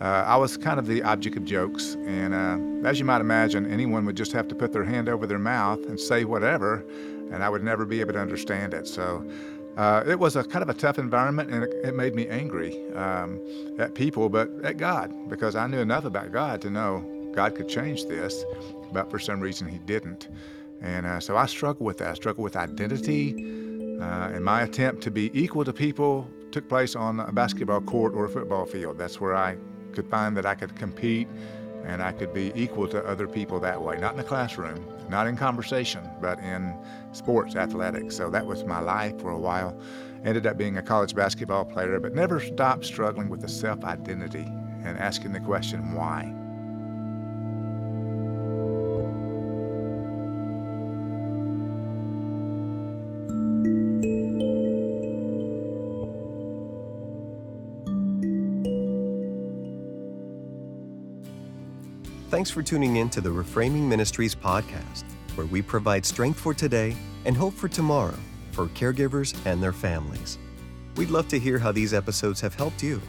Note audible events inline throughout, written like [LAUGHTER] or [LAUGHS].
uh, I was kind of the object of jokes. And uh, as you might imagine, anyone would just have to put their hand over their mouth and say whatever, and I would never be able to understand it. So uh, it was a kind of a tough environment, and it, it made me angry um, at people, but at God, because I knew enough about God to know God could change this, but for some reason He didn't. And uh, so I struggled with that. I struggled with identity. Uh, and my attempt to be equal to people took place on a basketball court or a football field. That's where I could find that I could compete and I could be equal to other people that way. Not in the classroom, not in conversation, but in sports, athletics. So that was my life for a while. Ended up being a college basketball player, but never stopped struggling with the self identity and asking the question, why? Thanks for tuning in to the Reframing Ministries podcast, where we provide strength for today and hope for tomorrow for caregivers and their families. We'd love to hear how these episodes have helped you.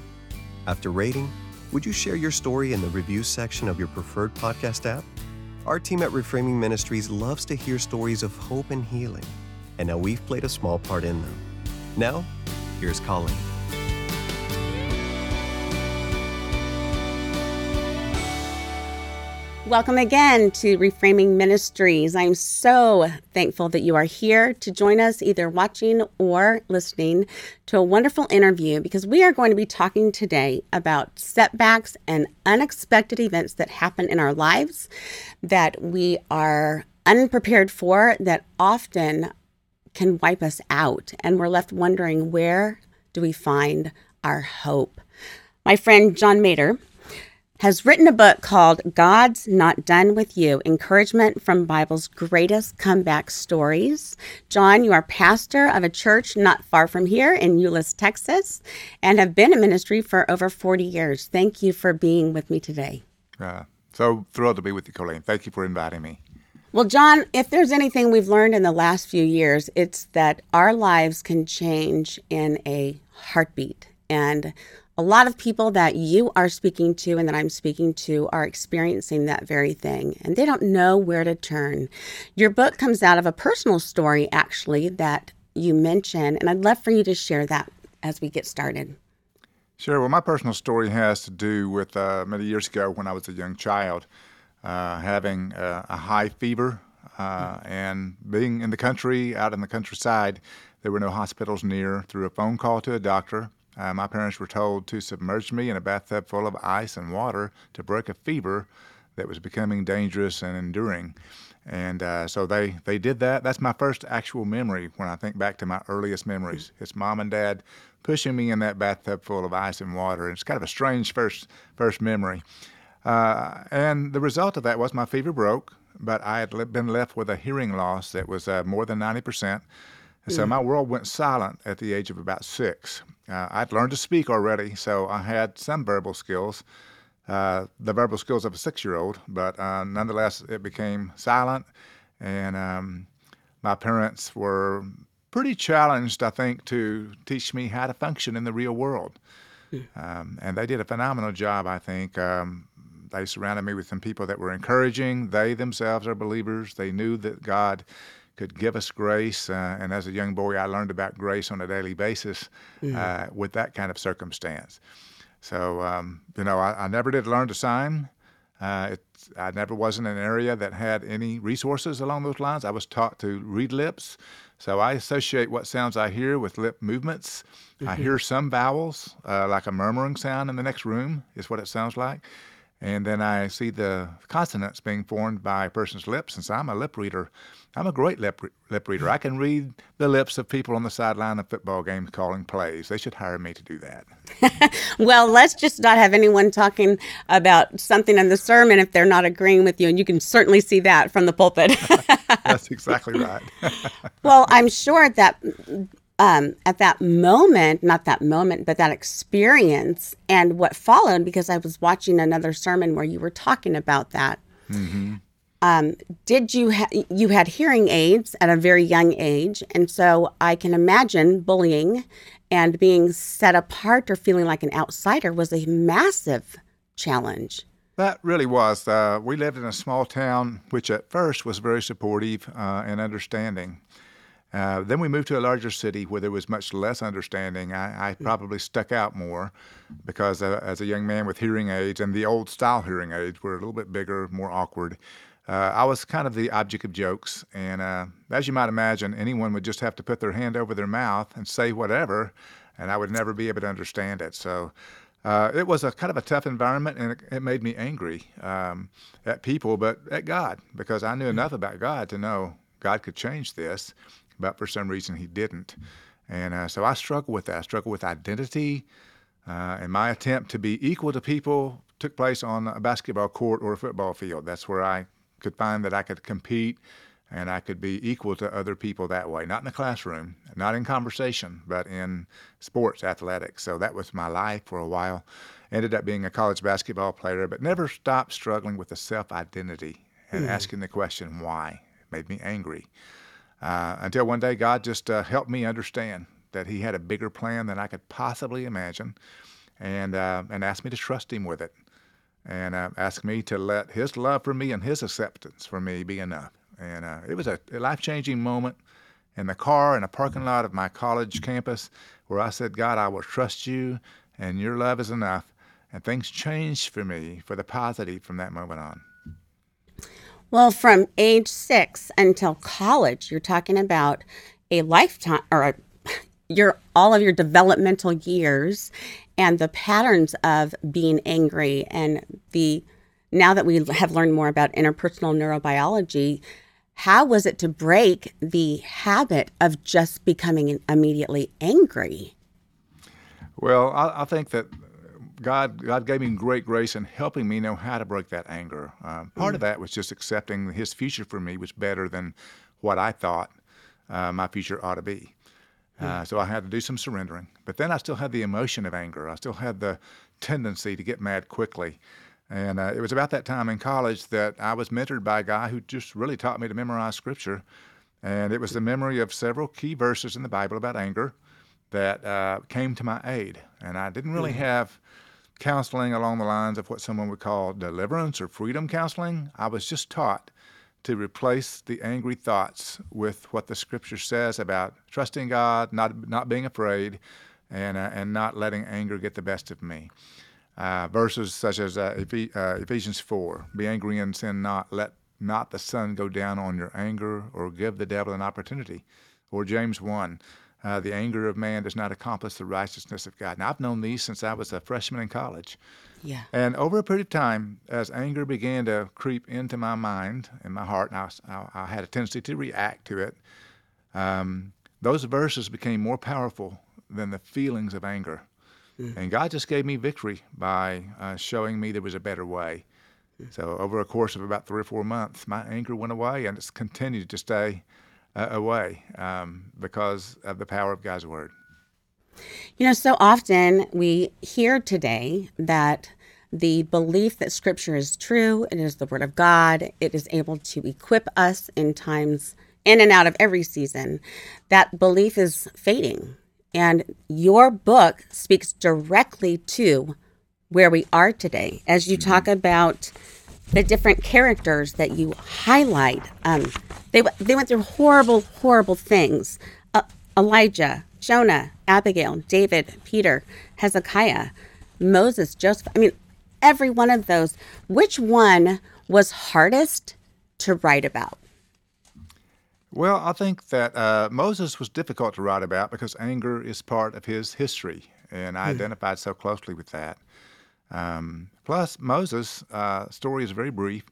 After rating, would you share your story in the reviews section of your preferred podcast app? Our team at Reframing Ministries loves to hear stories of hope and healing, and now we've played a small part in them. Now, here's Colleen. Welcome again to Reframing Ministries. I'm so thankful that you are here to join us, either watching or listening to a wonderful interview, because we are going to be talking today about setbacks and unexpected events that happen in our lives that we are unprepared for, that often can wipe us out. And we're left wondering where do we find our hope? My friend John Meador has written a book called God's Not Done With You Encouragement from Bible's Greatest Comeback Stories. John, you are pastor of a church not far from here in Euless, Texas, and have been in ministry for over 40 years. Thank you for being with me today. Uh, so thrilled to be with you, Colleen. Thank you for inviting me. Well, John, if there's anything we've learned in the last few years, it's that our lives can change in a heartbeat. And a lot of people that you are speaking to and that I'm speaking to are experiencing that very thing, and they don't know where to turn. Your book comes out of a personal story, actually, that you mention, and I'd love for you to share that as we get started. Sure. Well, my personal story has to do with uh, many years ago when I was a young child, uh, having uh, a high fever uh, and being in the country, out in the countryside. There were no hospitals near. Through a phone call to a doctor, uh, my parents were told to submerge me in a bathtub full of ice and water to break a fever that was becoming dangerous and enduring. And uh, so they, they did that. That's my first actual memory when I think back to my earliest memories. It's mom and dad pushing me in that bathtub full of ice and water. And it's kind of a strange first, first memory. Uh, and the result of that was my fever broke, but I had been left with a hearing loss that was uh, more than 90%. And so mm. my world went silent at the age of about six. Uh, I'd learned to speak already, so I had some verbal skills, uh, the verbal skills of a six year old, but uh, nonetheless, it became silent. And um, my parents were pretty challenged, I think, to teach me how to function in the real world. Hmm. Um, and they did a phenomenal job, I think. Um, they surrounded me with some people that were encouraging. They themselves are believers. They knew that God could give us grace. Uh, and as a young boy, I learned about grace on a daily basis uh, with that kind of circumstance. So, um, you know, I, I, never did learn to sign. Uh, I never was in an area that had any resources along those lines. I was taught to read lips. So I associate what sounds I hear with lip movements. Mm-hmm. I hear some vowels, uh, like a murmuring sound in the next room, is what it sounds like. And then I see the consonants being formed by a person's lips. Since I'm a lip reader, I'm a great lip, lip reader. I can read the lips of people on the sideline of football games calling plays. They should hire me to do that. [LAUGHS] well, let's just not have anyone talking about something in the sermon if they're not agreeing with you. And you can certainly see that from the pulpit. [LAUGHS] [LAUGHS] That's exactly right. well, I'm sure that um, at that moment, not that moment, but that experience and what followed, because I was watching another sermon where you were talking about that. Mm-hmm. Um, did you ha- you had hearing aids at a very young age, and so I can imagine bullying and being set apart or feeling like an outsider was a massive challenge. That really was. Uh, we lived in a small town, which at first was very supportive uh, and understanding. Uh, then we moved to a larger city where there was much less understanding. I, I probably stuck out more because uh, as a young man with hearing aids and the old style hearing aids were a little bit bigger, more awkward. Uh, I was kind of the object of jokes. And uh, as you might imagine, anyone would just have to put their hand over their mouth and say whatever, and I would never be able to understand it. So uh, it was a kind of a tough environment, and it, it made me angry um, at people, but at God, because I knew enough about God to know God could change this but for some reason he didn't. And uh, so I struggled with that. I struggle with identity. Uh, and my attempt to be equal to people took place on a basketball court or a football field. That's where I could find that I could compete and I could be equal to other people that way. Not in the classroom, not in conversation, but in sports, athletics. So that was my life for a while. Ended up being a college basketball player, but never stopped struggling with the self identity and mm. asking the question why. It made me angry. Uh, until one day God just uh, helped me understand that He had a bigger plan than I could possibly imagine, and uh, and asked me to trust Him with it, and uh, asked me to let His love for me and His acceptance for me be enough. And uh, it was a, life changing moment in the car in a parking lot of my college campus where I said, God, I will trust you, and your love is enough. And things changed for me for the positive from that moment on. Well, from age six until college, you're talking about a lifetime or a, your all of your developmental years and the patterns of being angry and the now that we have learned more about interpersonal neurobiology how was it to break the habit of just becoming immediately angry well i, I think that God, God gave me great grace in helping me know how to break that anger. Uh, part mm. of that was just accepting His future for me was better than what I thought uh, my future ought to be. Uh, so I had to do some surrendering. But then I still had the emotion of anger. I still had the tendency to get mad quickly. And uh, it was about that time in college that I was mentored by a guy who just really taught me to memorize scripture. And it was the memory of several key verses in the Bible about anger that uh, came to my aid. And I didn't really have counseling along the lines of what someone would call deliverance or freedom counseling. I was just taught to replace the angry thoughts with what the scripture says about trusting God, not, not being afraid, and, uh, and not letting anger get the best of me. Uh, verses such as uh, uh, Ephesians 4 Be angry and sin not, let not the sun go down on your anger, or give the devil an opportunity. Or James 1 uh, the anger of man does not accomplish the righteousness of God. Now, I've known these since I was a freshman in college. Yeah. And over a period of time, as anger began to creep into my mind and my heart, and I, I, I had a tendency to react to it, um, those verses became more powerful than the feelings of anger. Mm. And God just gave me victory by uh, showing me there was a better way. Mm. So, over a course of about three or four months, my anger went away and it's continued to stay uh, away um, because of the power of God's word. You know, so often we hear today that the belief that scripture is true, it is the word of God, it is able to equip us in times in and out of every season, that belief is fading. And your book speaks directly to where we are today. As you talk mm-hmm. about the different characters that you highlight. Um, they they went through horrible, horrible things. Uh, Elijah, Jonah, Abigail, David, Peter, Hezekiah, Moses, Joseph. I mean, every one of those. Which one was hardest to write about? Well, I think that uh, Moses was difficult to write about because anger is part of his history, and I mm. identified so closely with that. Um, plus, Moses' uh, story is very brief.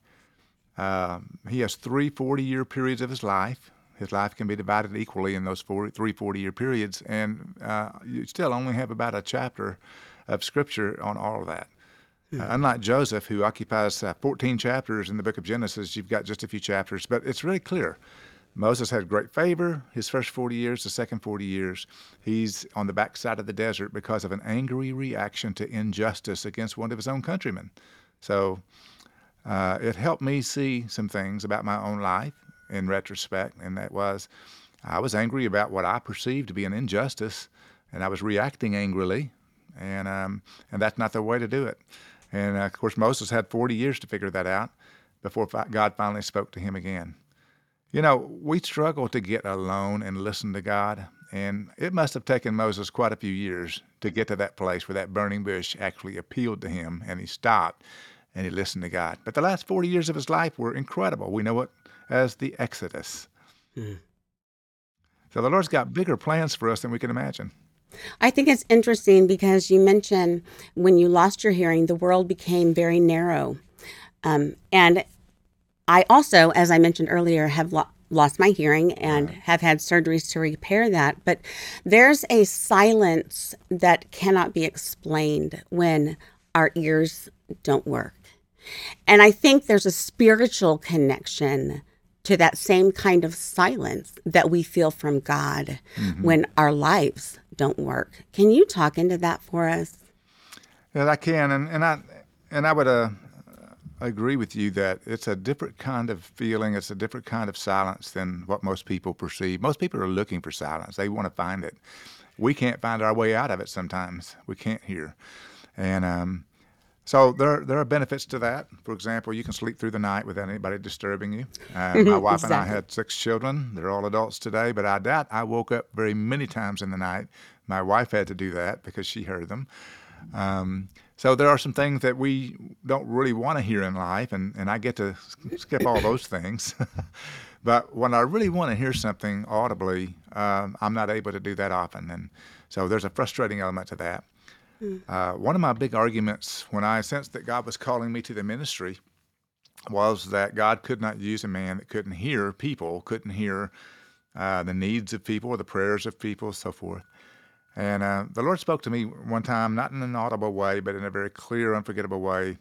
Uh, he has three 40 year periods of his life. His life can be divided equally in those four, three 40 year periods, and uh, you still only have about a chapter of scripture on all of that. Uh, unlike Joseph, who occupies uh, 14 chapters in the book of Genesis, you've got just a few chapters, but it's really clear Moses had great favor his first 40 years, the second 40 years. He's on the backside of the desert because of an angry reaction to injustice against one of his own countrymen. So uh, it helped me see some things about my own life in retrospect, and that was I was angry about what I perceived to be an injustice, and I was reacting angrily, and um, and that's not the way to do it. And uh, of course, Moses had 40 years to figure that out before God finally spoke to him again. You know, we struggle to get alone and listen to God, and it must have taken Moses quite a few years to get to that place where that burning bush actually appealed to him and he stopped and he listened to God. But the last 40 years of his life were incredible. We know it as the Exodus. Mm. So the Lord's got bigger plans for us than we can imagine. I think it's interesting because you mentioned when you lost your hearing, the world became very narrow. Um, and I also, as I mentioned earlier, have lo- lost my hearing and have had surgeries to repair that. But there's a silence that cannot be explained when our ears don't work. And I think there's a spiritual connection to that same kind of silence that we feel from God mm-hmm. when our lives don't work. Can you talk into that for us? Yeah, I can, and, and I and I would uh, agree with you that it's a different kind of feeling. It's a different kind of silence than what most people perceive. Most people are looking for silence. They want to find it. We can't find our way out of it sometimes. We can't hear, and um, so there, there are benefits to that. For example, you can sleep through the night without anybody disturbing you. Uh, my [LAUGHS] wife exactly. and I had six children. They're all adults today, but I doubt I woke up very many times in the night. My wife had to do that because she heard them. Um, so there are some things that we don't really want to hear in life, and, and I get to skip all those [LAUGHS] things. [LAUGHS] but when I really want to hear something audibly, um, I'm not able to do that often. And so there's a frustrating element to that. Mm. Uh, one of my big arguments when I sensed that God was calling me to the ministry was that God could not use a man that couldn't hear people, couldn't hear uh, the needs of people, or the prayers of people, so forth. And uh, the Lord spoke to me one time, not in an audible way, but in a very clear, unforgettable way,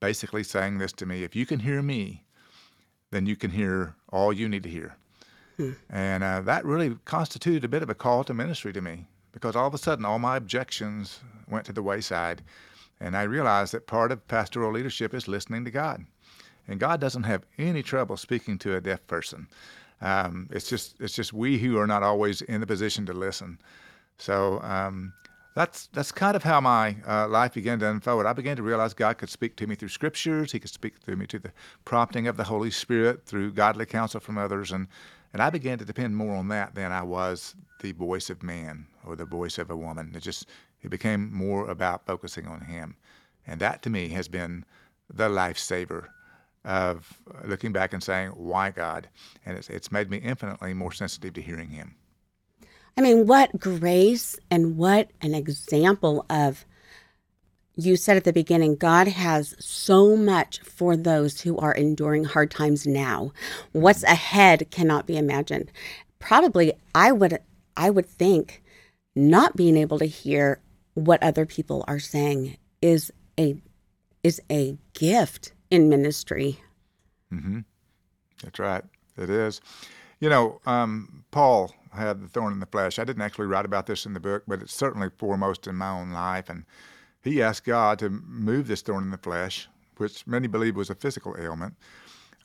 basically saying this to me If you can hear me, then you can hear all you need to hear. Hmm. And uh, that really constituted a bit of a call to ministry to me because all of a sudden all my objections went to the wayside. And I realized that part of pastoral leadership is listening to God. And God doesn't have any trouble speaking to a deaf person. Um, it's just it's just we who are not always in the position to listen. So um, that's that's kind of how my uh, life began to unfold. I began to realize God could speak to me through scriptures. He could speak through me to the prompting of the Holy Spirit through godly counsel from others, and and I began to depend more on that than I was the voice of man or the voice of a woman. It just it became more about focusing on him. And that to me has been the lifesaver of looking back and saying, why God? And it's, it's made me infinitely more sensitive to hearing him. I mean, what grace and what an example of you said at the beginning, God has so much for those who are enduring hard times now. What's ahead cannot be imagined. Probably I would I would think not being able to hear what other people are saying is a is a gift in ministry. Mm-hmm. That's right. It is. You know, um, Paul had the thorn in the flesh. I didn't actually write about this in the book, but it's certainly foremost in my own life. And he asked God to move this thorn in the flesh, which many believe was a physical ailment.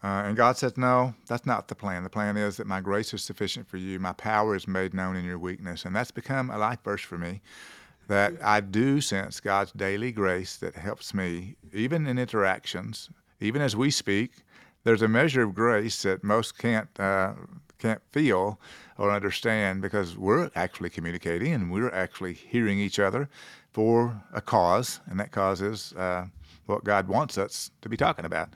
Uh, and God says, No, that's not the plan. The plan is that my grace is sufficient for you. My power is made known in your weakness. And that's become a life verse for me that I do sense God's daily grace that helps me, even in interactions, even as we speak. There's a measure of grace that most can't uh, can't feel or understand because we're actually communicating and we're actually hearing each other for a cause, and that cause is uh, what God wants us to be talking about.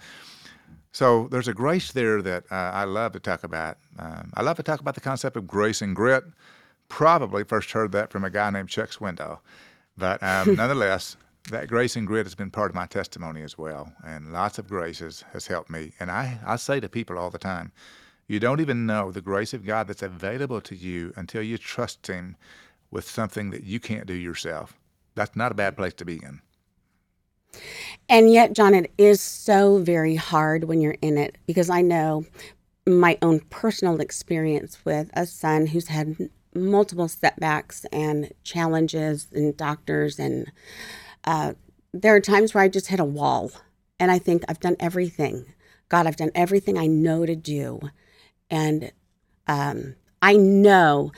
So there's a grace there that uh, I love to talk about. Um, I love to talk about the concept of grace and grit probably first heard that from a guy named Chuck Swindoll. But um, [LAUGHS] nonetheless, that grace and grit has been part of my testimony as well. And lots of graces has helped me. And I, I say to people all the time, you don't even know the grace of God that's available to you until you trust Him with something that you can't do yourself. That's not a bad place to be in. And yet, John, it is so very hard when you're in it because I know my own personal experience with a son who's had multiple setbacks and challenges and doctors and uh, there are times where I just hit a wall and I think I've done everything. God, I've done everything I know to do. And um, I know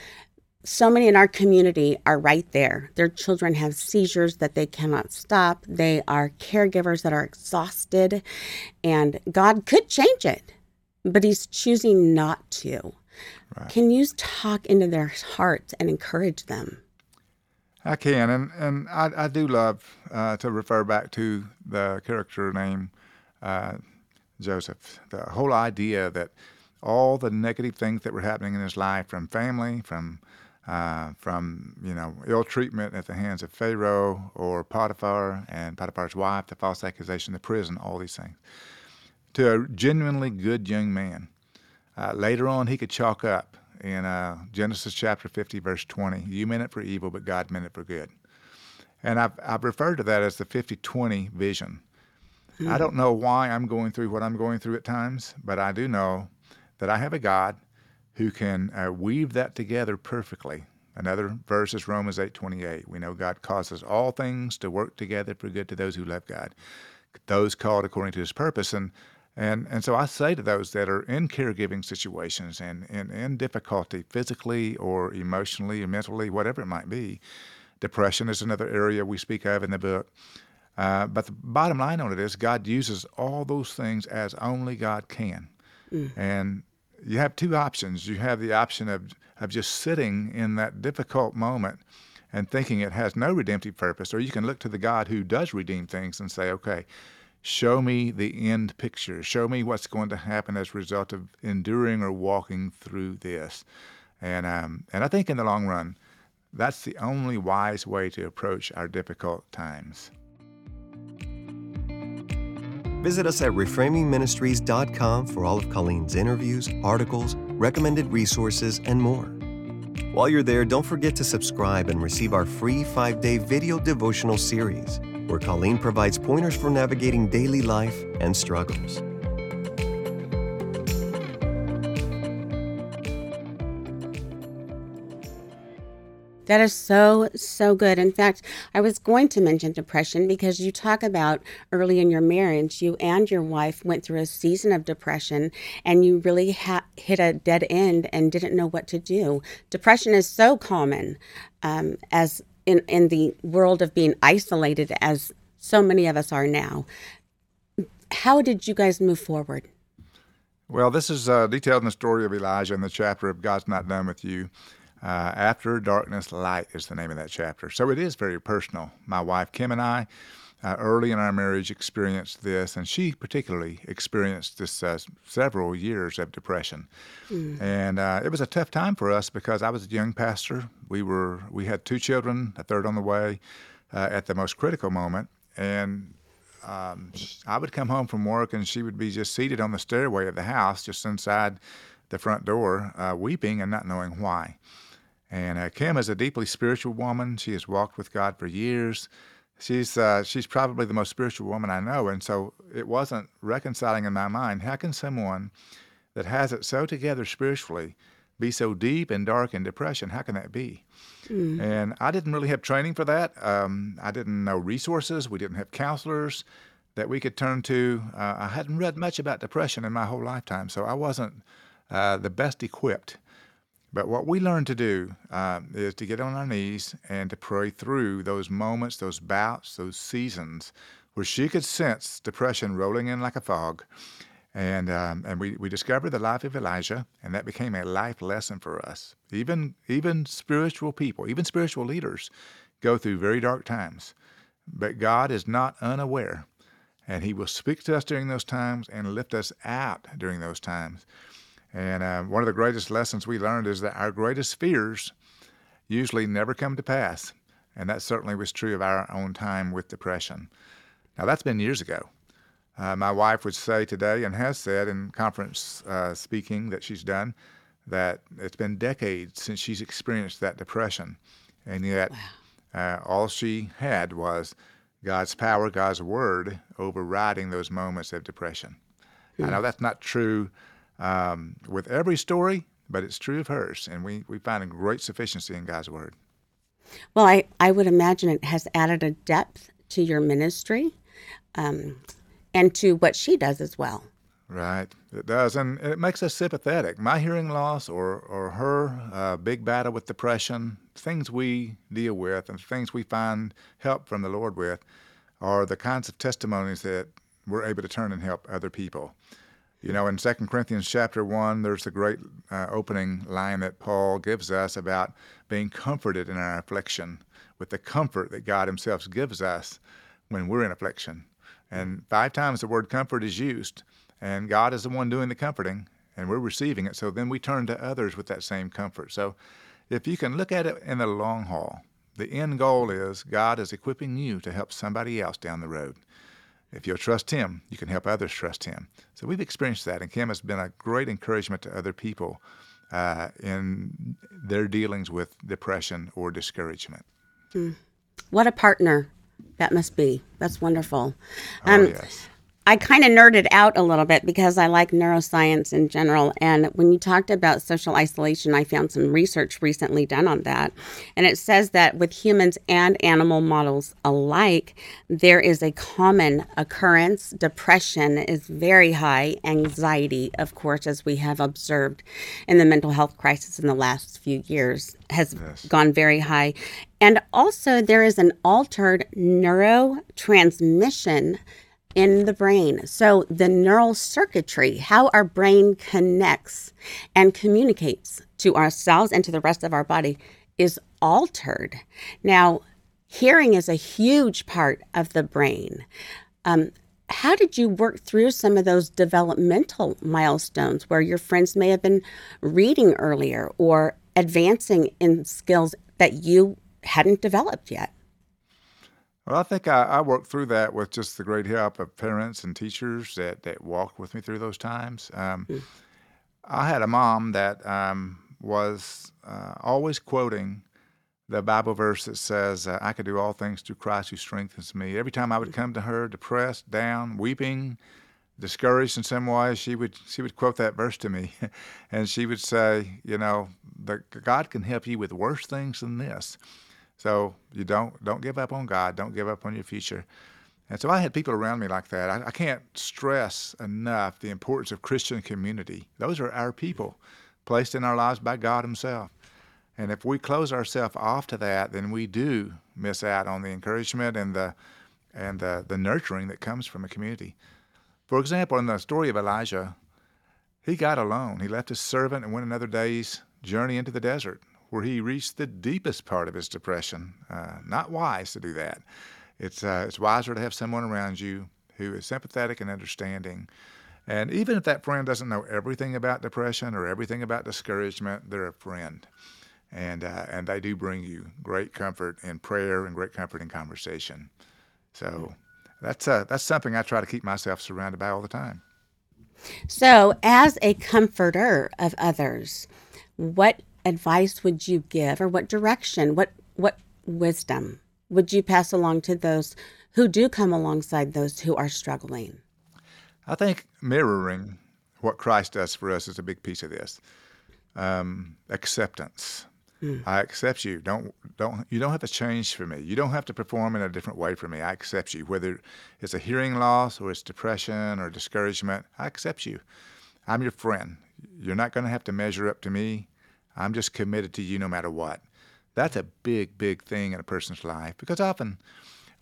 so many in our community are right there. Their children have seizures that they cannot stop. They are caregivers that are exhausted, and God could change it, but He's choosing not to. Right. Can you talk into their hearts and encourage them? I can, and and I, I do love uh, to refer back to the character name uh, Joseph. The whole idea that all the negative things that were happening in his life, from family, from uh, from you know ill treatment at the hands of Pharaoh or Potiphar and Potiphar's wife, the false accusation, the prison, all these things, to a genuinely good young man. Uh, later on, he could chalk up in uh, Genesis chapter 50, verse 20. You meant it for evil, but God meant it for good. And I've, I've referred to that as the 50 20 vision. Mm. I don't know why I'm going through what I'm going through at times, but I do know that I have a God who can uh, weave that together perfectly. Another verse is Romans 8:28. We know God causes all things to work together for good to those who love God, those called according to His purpose. And and and so I say to those that are in caregiving situations and, and in difficulty physically or emotionally or mentally, whatever it might be, depression is another area we speak of in the book. Uh, but the bottom line on it is God uses all those things as only God can. Mm. And you have two options. You have the option of, of just sitting in that difficult moment and thinking it has no redemptive purpose, or you can look to the God who does redeem things and say, okay, show me the end picture. Show me what's going to happen as a result of enduring or walking through this. And, um, and I think in the long run, that's the only wise way to approach our difficult times. Visit us at reframingministries.com for all of Colleen's interviews, articles, recommended resources, and more. While you're there, don't forget to subscribe and receive our free five day video devotional series, where Colleen provides pointers for navigating daily life and struggles. That is so, so good. In fact, I was going to mention depression because you talk about early in your marriage, you and your wife went through a season of depression and you really ha- hit a dead end and didn't know what to do. Depression is so common um, as in, in the world of being isolated, as so many of us are now. How did you guys move forward? Well, this is uh, detailed in the story of Elijah in the chapter of God's Not Done with You. Uh, After Darkness, Light is the name of that chapter. So it is very personal. My wife Kim and I, uh, early in our marriage, experienced this, and she particularly experienced this uh, several years of depression. Mm. And uh, it was a tough time for us because I was a young pastor. We were we had two children, a third on the way, uh, at the most critical moment, and um, I would come home from work and she would be just seated on the stairway of the house, just inside the front door, uh, weeping and not knowing why. And uh, Kim is a deeply spiritual woman. She has walked with God for years. She's uh, she's probably the most spiritual woman I know, and so it wasn't reconciling in my mind. How can someone that has it so together spiritually be so deep and dark in depression? How can that be? Mm. And I didn't really have training for that. Um, I didn't know resources. We didn't have counselors that we could turn to. Uh, I hadn't read much about depression in my whole lifetime, so I wasn't uh, the best equipped but what we learn to do uh, is to get on our knees and to pray through those moments, those bouts, those seasons where she could sense depression rolling in like a fog. And, um, and we, we discovered the life of Elijah, and that became a life lesson for us. Even, even spiritual people, even spiritual leaders, go through very dark times. But God is not unaware, and He will speak to us during those times and lift us out during those times. And uh, one of the greatest lessons we learned is that our greatest fears usually never come to pass. And that certainly was true of our own time with depression. Now, that's been years ago. Uh, my wife would say today, and has said in conference uh, speaking that she's done, that it's been decades since she's experienced that depression. And yet, wow. uh, all she had was God's power, God's word overriding those moments of depression. I know that's not true um, with every story, but it's true of hers. And we, we find a great sufficiency in God's Word. Well, I, I would imagine it has added a depth to your ministry um, and to what she does as well. Right, it does, and it makes us sympathetic. My hearing loss, or or her uh, big battle with depression, things we deal with, and things we find help from the Lord with, are the kinds of testimonies that we're able to turn and help other people. You know, in 2 Corinthians chapter 1, there's the great uh, opening line that Paul gives us about being comforted in our affliction with the comfort that God Himself gives us when we're in affliction. And five times the word comfort is used, and God is the one doing the comforting, and we're receiving it. So then we turn to others with that same comfort. So if you can look at it in the long haul, the end goal is God is equipping you to help somebody else down the road. If you'll trust Him, you can help others trust Him. So we've experienced that, and Kim has been a great encouragement to other people uh, in their dealings with depression or discouragement. Mm. What a partner that must be. That's wonderful. Oh, um, yes. I kind of nerded out a little bit because I like neuroscience in general. And when you talked about social isolation, I found some research recently done on that. And it says that with humans and animal models alike, there is a common occurrence. Depression is very high. Anxiety, of course, as we have observed in the mental health crisis in the last few years, has yes. gone very high. And also, there is an altered neurotransmission in the brain. So, the neural circuitry, how our brain connects and communicates to ourselves and to the rest of our body, is altered. Now, hearing is a huge part of the brain. Um, how did you work through some of those developmental milestones where your friends may have been reading earlier or advancing in skills that you hadn't developed yet? Well, I think I, I, worked through that with just the great help of parents and teachers that, that walked with me through those times. Um, mm. I had a mom that um, was uh, always quoting the Bible verse that says, uh, I can do all things through Christ who strengthens me. Every time I would mm. come to her depressed, down, weeping, discouraged in some way, she would she would quote that verse to me, [LAUGHS] and she would say, you know, the, God can help you with worse things than this. So you don't don't give up on God. Don't give up on your future. And so I had people around me like that. I, I can't stress enough the importance of Christian community. Those are our people, placed in our lives by God Himself. And if we close ourselves off to that, then we do miss out on the encouragement and the and the, the nurturing that comes from a community. For example, in the story of Elijah, he got alone. He left his servant and went another day's journey into the desert where he reached the deepest part of his depression. Uh, not wise to do that. It's, uh, it's wiser to have someone around you who is sympathetic and understanding. And even if that friend doesn't know everything about depression or everything about discouragement, they're a friend. And, uh, and they do bring you great comfort in prayer and great comfort in conversation. So that's, uh, that's something I try to keep myself surrounded by all the time. So, as a comforter of others, what advice would you give or what direction what what wisdom would you pass along to those who do come alongside those who are struggling? I think mirroring what christ does for us is a big piece of this. Um, acceptance. Mm. i accept you. Don't don't you don't have to change for me. You don't have to perform in a different way for me. I accept you. Whether it's a hearing loss or it's depression or discouragement i accept you. I'm your friend. You're not going to have to measure up to me I'm just committed to you no matter what. That's a big, big thing in a person's life because often,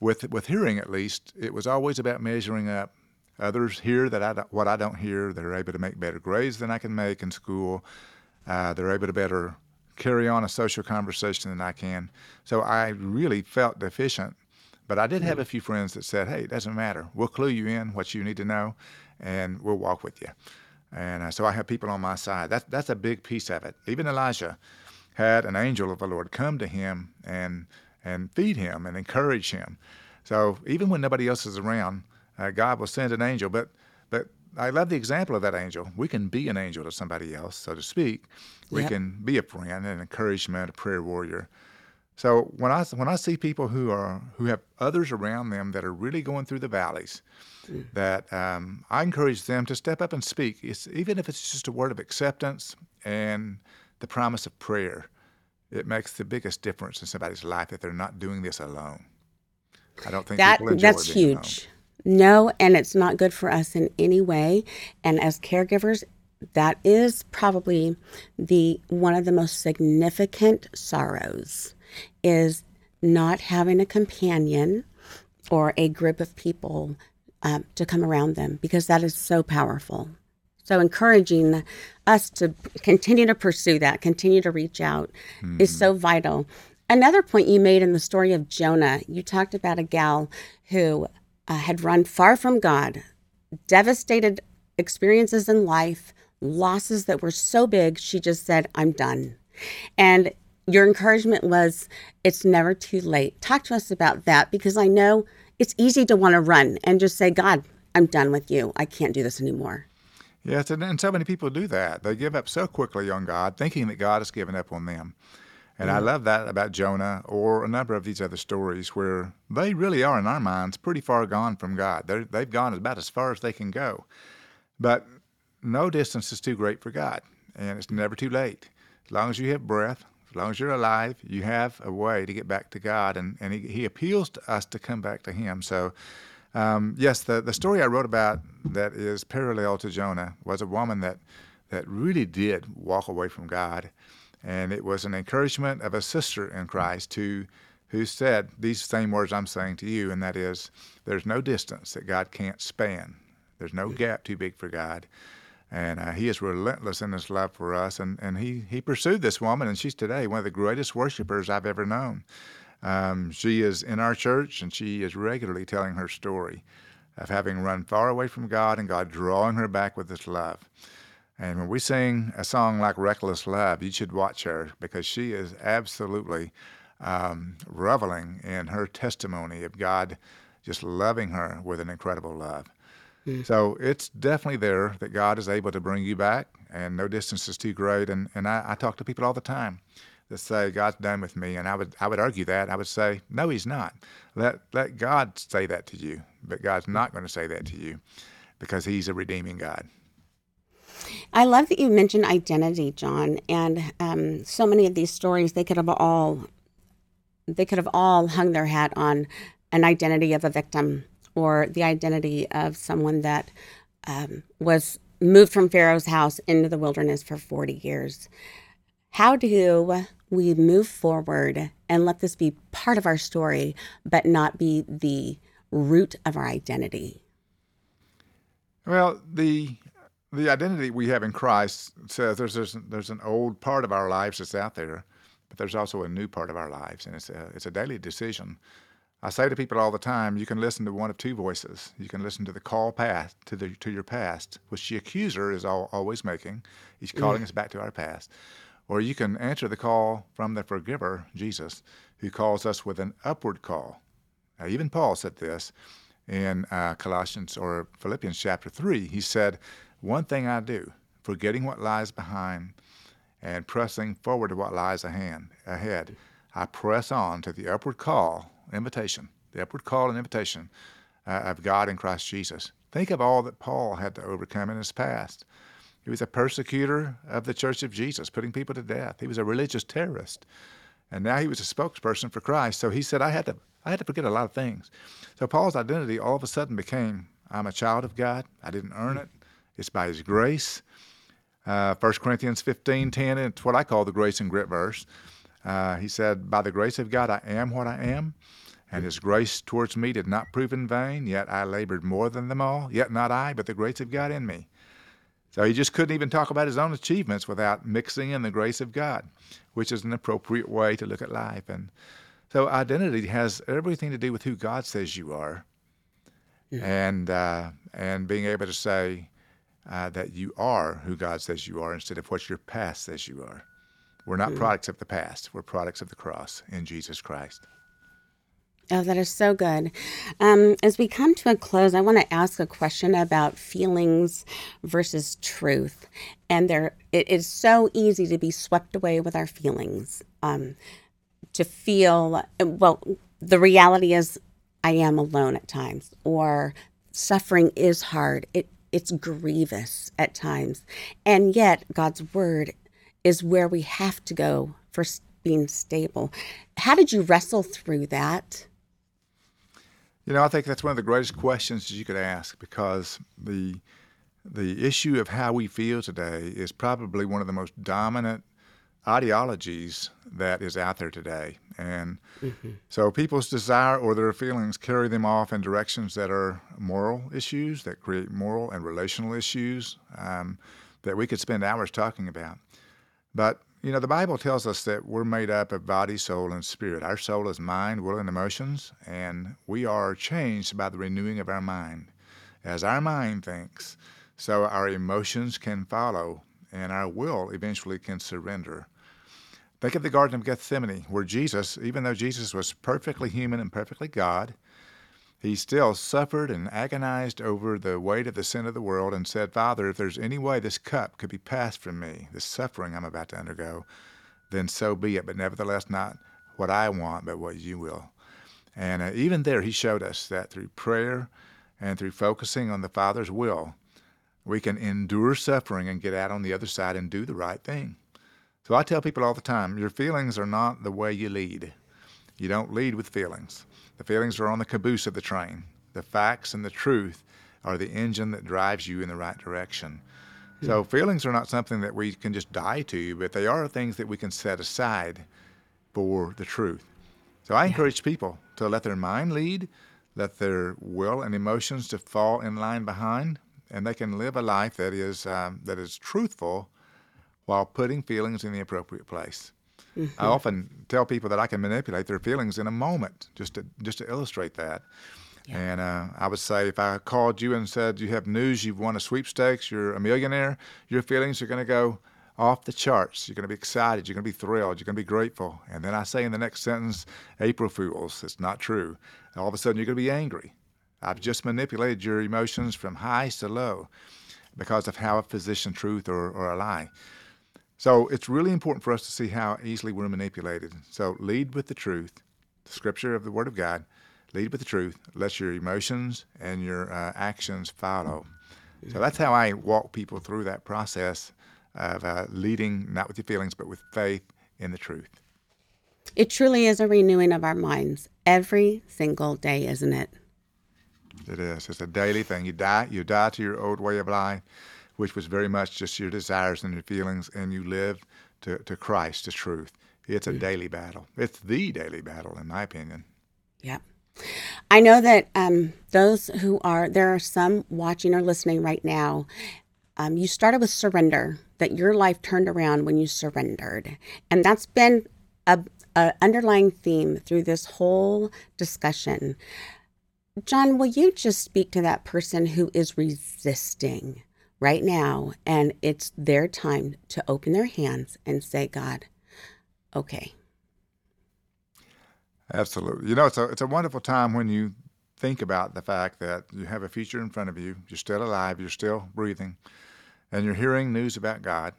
with with hearing at least, it was always about measuring up. Others hear that I what I don't hear. They're able to make better grades than I can make in school. Uh, they're able to better carry on a social conversation than I can. So I really felt deficient. But I did have a few friends that said, "Hey, it doesn't matter. We'll clue you in what you need to know, and we'll walk with you." And uh, so I have people on my side. That's that's a big piece of it. Even Elijah had an angel of the Lord come to him and and feed him and encourage him. So even when nobody else is around, uh, God will send an angel. But but I love the example of that angel. We can be an angel to somebody else, so to speak. We yep. can be a friend, an encouragement, a prayer warrior. So when I when I see people who are who have others around them that are really going through the valleys, that um, I encourage them to step up and speak, it's, even if it's just a word of acceptance and the promise of prayer. It makes the biggest difference in somebody's life that they're not doing this alone. I don't think that that's huge. Alone. No, and it's not good for us in any way. And as caregivers, that is probably the one of the most significant sorrows is not having a companion or a group of people um, to come around them because that is so powerful. So, encouraging us to continue to pursue that, continue to reach out mm-hmm. is so vital. Another point you made in the story of Jonah, you talked about a gal who uh, had run far from God, devastated experiences in life, losses that were so big, she just said, I'm done. And your encouragement was, it's never too late. Talk to us about that because I know it's easy to want to run and just say, God, I'm done with you. I can't do this anymore. Yes, and, and so many people do that. They give up so quickly on God, thinking that God has given up on them. And mm. I love that about Jonah or a number of these other stories where they really are, in our minds, pretty far gone from God. They're, they've gone about as far as they can go. But no distance is too great for God, and it's never too late. As long as you have breath, as long as you're alive, you have a way to get back to God, and, and he, he appeals to us to come back to Him. So, um, yes, the, the story I wrote about that is parallel to Jonah was a woman that, that really did walk away from God. And it was an encouragement of a sister in Christ who, who said these same words I'm saying to you, and that is, there's no distance that God can't span. There's no gap too big for God and uh, he is relentless in his love for us. And, and he, he pursued this woman, and she's today one of the greatest worshipers I've ever known. Um, she is in our church, and she is regularly telling her story of having run far away from God and God drawing her back with his love. And when we sing a song like Reckless Love, you should watch her because she is absolutely um, reveling in her testimony of God just loving her with an incredible love. Mm. So it's definitely there that God is able to bring you back, and no distance is too great. And, and I, I talk to people all the time that say God's done with me, and I would I would argue that I would say no, He's not. Let let God say that to you, but God's not going to say that to you because He's a redeeming God. I love that you mentioned identity, John, and um, so many of these stories they could have all they could have all hung their hat on an identity of a victim or the identity of someone that um, was moved from Pharaoh's house into the wilderness for 40 years. How do we move forward and let this be part of our story, but not be the root of our identity? Well, the the identity we have in Christ says there's there's, there's an old part of our lives that's out there, but there's also a new part of our lives, and it's a it's a daily decision I say to people all the time, you can listen to one of two voices. You can listen to the call past to the to your past, which the accuser is all, always making. He's calling yeah. us back to our past. Or you can answer the call from the forgiver, Jesus, who calls us with an upward call. Now, even Paul said this in uh, Colossians or Philippians chapter 3. He said, One thing I do, forgetting what lies behind and pressing forward to what lies ahead, I press on to the upward call invitation, the upward call and invitation uh, of God in Christ Jesus. Think of all that Paul had to overcome in his past. He was a persecutor of the church of Jesus, putting people to death. He was a religious terrorist. And now he was a spokesperson for Christ. So he said, I had to, I had to forget a lot of things. So Paul's identity all of a sudden became, I'm a child of God. I didn't earn it. It's by his grace. Uh, 1 Corinthians 15, 10, it's what I call the grace and grit verse. Uh, he said, By the grace of God, I am what I am and his grace towards me did not prove in vain, yet I labored more than them all, yet not I, but the grace of God in me. So he just couldn't even talk about his own achievements without mixing in the grace of God, which is an appropriate way to look at life. And so identity has everything to do with who God says you are, yeah. and uh, and being able to say uh, that you are who God says you are instead of what your past says you are. We're not products of the past. We're products of the cross in Jesus Christ. Oh, that is so good. Um, as we come to a close, I want to ask a question about feelings versus truth. And there, it is so easy to be swept away with our feelings. Um, to feel, well, the reality is, I am alone at times, or suffering is hard. It it's grievous at times, and yet God's word is where we have to go for being stable. How did you wrestle through that? You know, I think that's one of the greatest questions you could ask because the the issue of how we feel today is probably one of the most dominant ideologies that is out there today. And mm-hmm. so people's desire or their feelings carry them off in directions that are moral issues, that create moral and relational issues um, that we could spend hours talking about. But, you know, the Bible tells us that we're made up of body, soul, and spirit. Our soul is mind, will, and emotions, and we are changed by the renewing of our mind. As our mind thinks, so our emotions can follow, and our will eventually can surrender. Think of the Garden of Gethsemane, where Jesus, even though Jesus was perfectly human and perfectly God, he still suffered and agonized over the weight of the sin of the world and said, Father, if there's any way this cup could be passed from me, this suffering I'm about to undergo, then so be it. But nevertheless, not what I want, but what you will. And uh, even there, he showed us that through prayer and through focusing on the Father's will, we can endure suffering and get out on the other side and do the right thing. So I tell people all the time your feelings are not the way you lead. You don't lead with feelings. The feelings are on the caboose of the train. The facts and the truth are the engine that drives you in the right direction. Hmm. So feelings are not something that we can just die to, but they are things that we can set aside for the truth. So I yeah. encourage people to let their mind lead, let their will and emotions to fall in line behind, and they can live a life that is um, that is truthful while putting feelings in the appropriate place. Mm-hmm. I often tell people that I can manipulate their feelings in a moment, just to just to illustrate that. Yeah. And uh, I would say if I called you and said you have news, you've won a sweepstakes, you're a millionaire, your feelings are going to go off the charts. You're going to be excited. You're going to be thrilled. You're going to be grateful. And then I say in the next sentence, April Fools. It's not true. And all of a sudden, you're going to be angry. I've just manipulated your emotions from highs to low because of how I position truth or, or a lie. So it's really important for us to see how easily we're manipulated. So lead with the truth, the scripture of the Word of God. Lead with the truth. Let your emotions and your uh, actions follow. So that's how I walk people through that process of uh, leading not with your feelings, but with faith in the truth. It truly is a renewing of our minds every single day, isn't it? It is. It's a daily thing. You die. You die to your old way of life which was very much just your desires and your feelings, and you live to, to Christ, to truth. It's a daily battle. It's the daily battle, in my opinion. Yeah. I know that um, those who are, there are some watching or listening right now. Um, you started with surrender, that your life turned around when you surrendered. And that's been a, a underlying theme through this whole discussion. John, will you just speak to that person who is resisting? Right now, and it's their time to open their hands and say, God, okay. Absolutely. You know, it's a, it's a wonderful time when you think about the fact that you have a future in front of you, you're still alive, you're still breathing, and you're hearing news about God,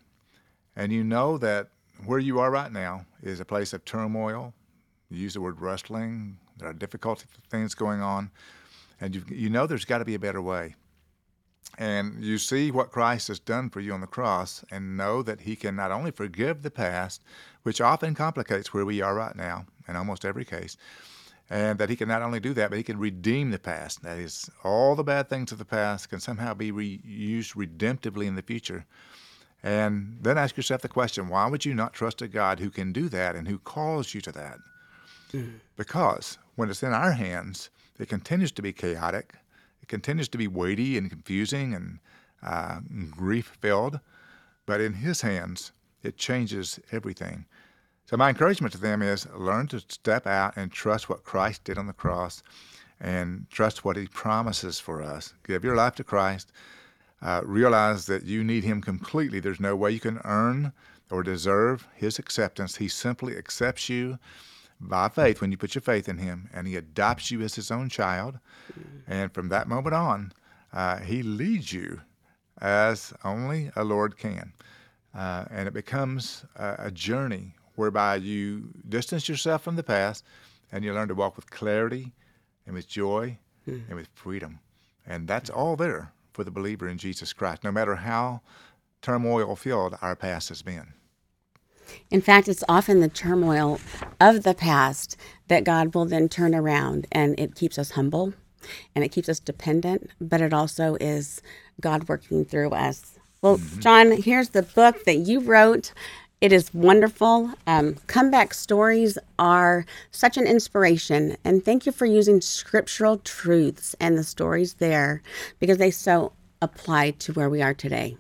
and you know that where you are right now is a place of turmoil. You use the word rustling, there are difficult things going on, and you, you know there's got to be a better way and you see what Christ has done for you on the cross and know that He can not only forgive the past, which often complicates where we are right now in almost every case, and that He can not only do that, but He can redeem the past. That is, all the bad things of the past can somehow be re- used redemptively in the future. And then ask yourself the question why would you not trust a God who can do that and who calls you to that? Mm. Because when it's in our hands, it continues to be chaotic it continues to be weighty and confusing and uh, grief filled, but in His hands, it changes everything. So, my encouragement to them is learn to step out and trust what Christ did on the cross and trust what He promises for us. Give your life to Christ. Uh, realize that you need Him completely. There's no way you can earn or deserve His acceptance. He simply accepts you by faith when you put your faith in Him, and He adopts you as His own child. And from that moment on, uh, He leads you as only a Lord can. Uh, and it becomes a, a, journey whereby you distance yourself from the past and you learn to walk with clarity and with joy mm. and with freedom. And that's all there for the believer in Jesus Christ, no matter how turmoil filled our past has been. In fact, it's often the turmoil of the past that God will then turn around and it keeps us humble and it keeps us dependent, but it also is God working through us. Well, mm-hmm. John, here's the book that you wrote. It is wonderful. Um, comeback stories are such an inspiration. And thank you for using scriptural truths and the stories there because they so apply to where we are today.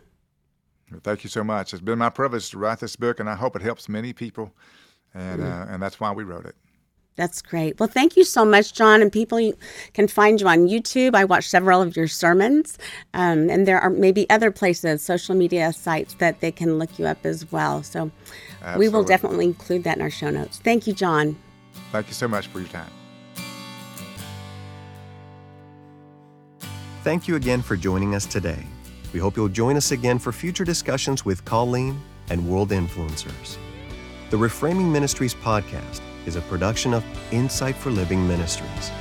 Thank you so much. It's been my privilege to write this book, and I hope it helps many people. And, mm. uh, and that's why we wrote it. That's great. Well, thank you so much, John. And people can find you on YouTube. I watched several of your sermons, um, and there are maybe other places, social media sites that they can look you up as well. So Absolutely. we will definitely include that in our show notes. Thank you, John. Thank you so much for your time. Thank you again for joining us today. We hope you'll join us again for future discussions with Colleen and world influencers. The Reframing Ministries podcast is a production of Insight for Living Ministries.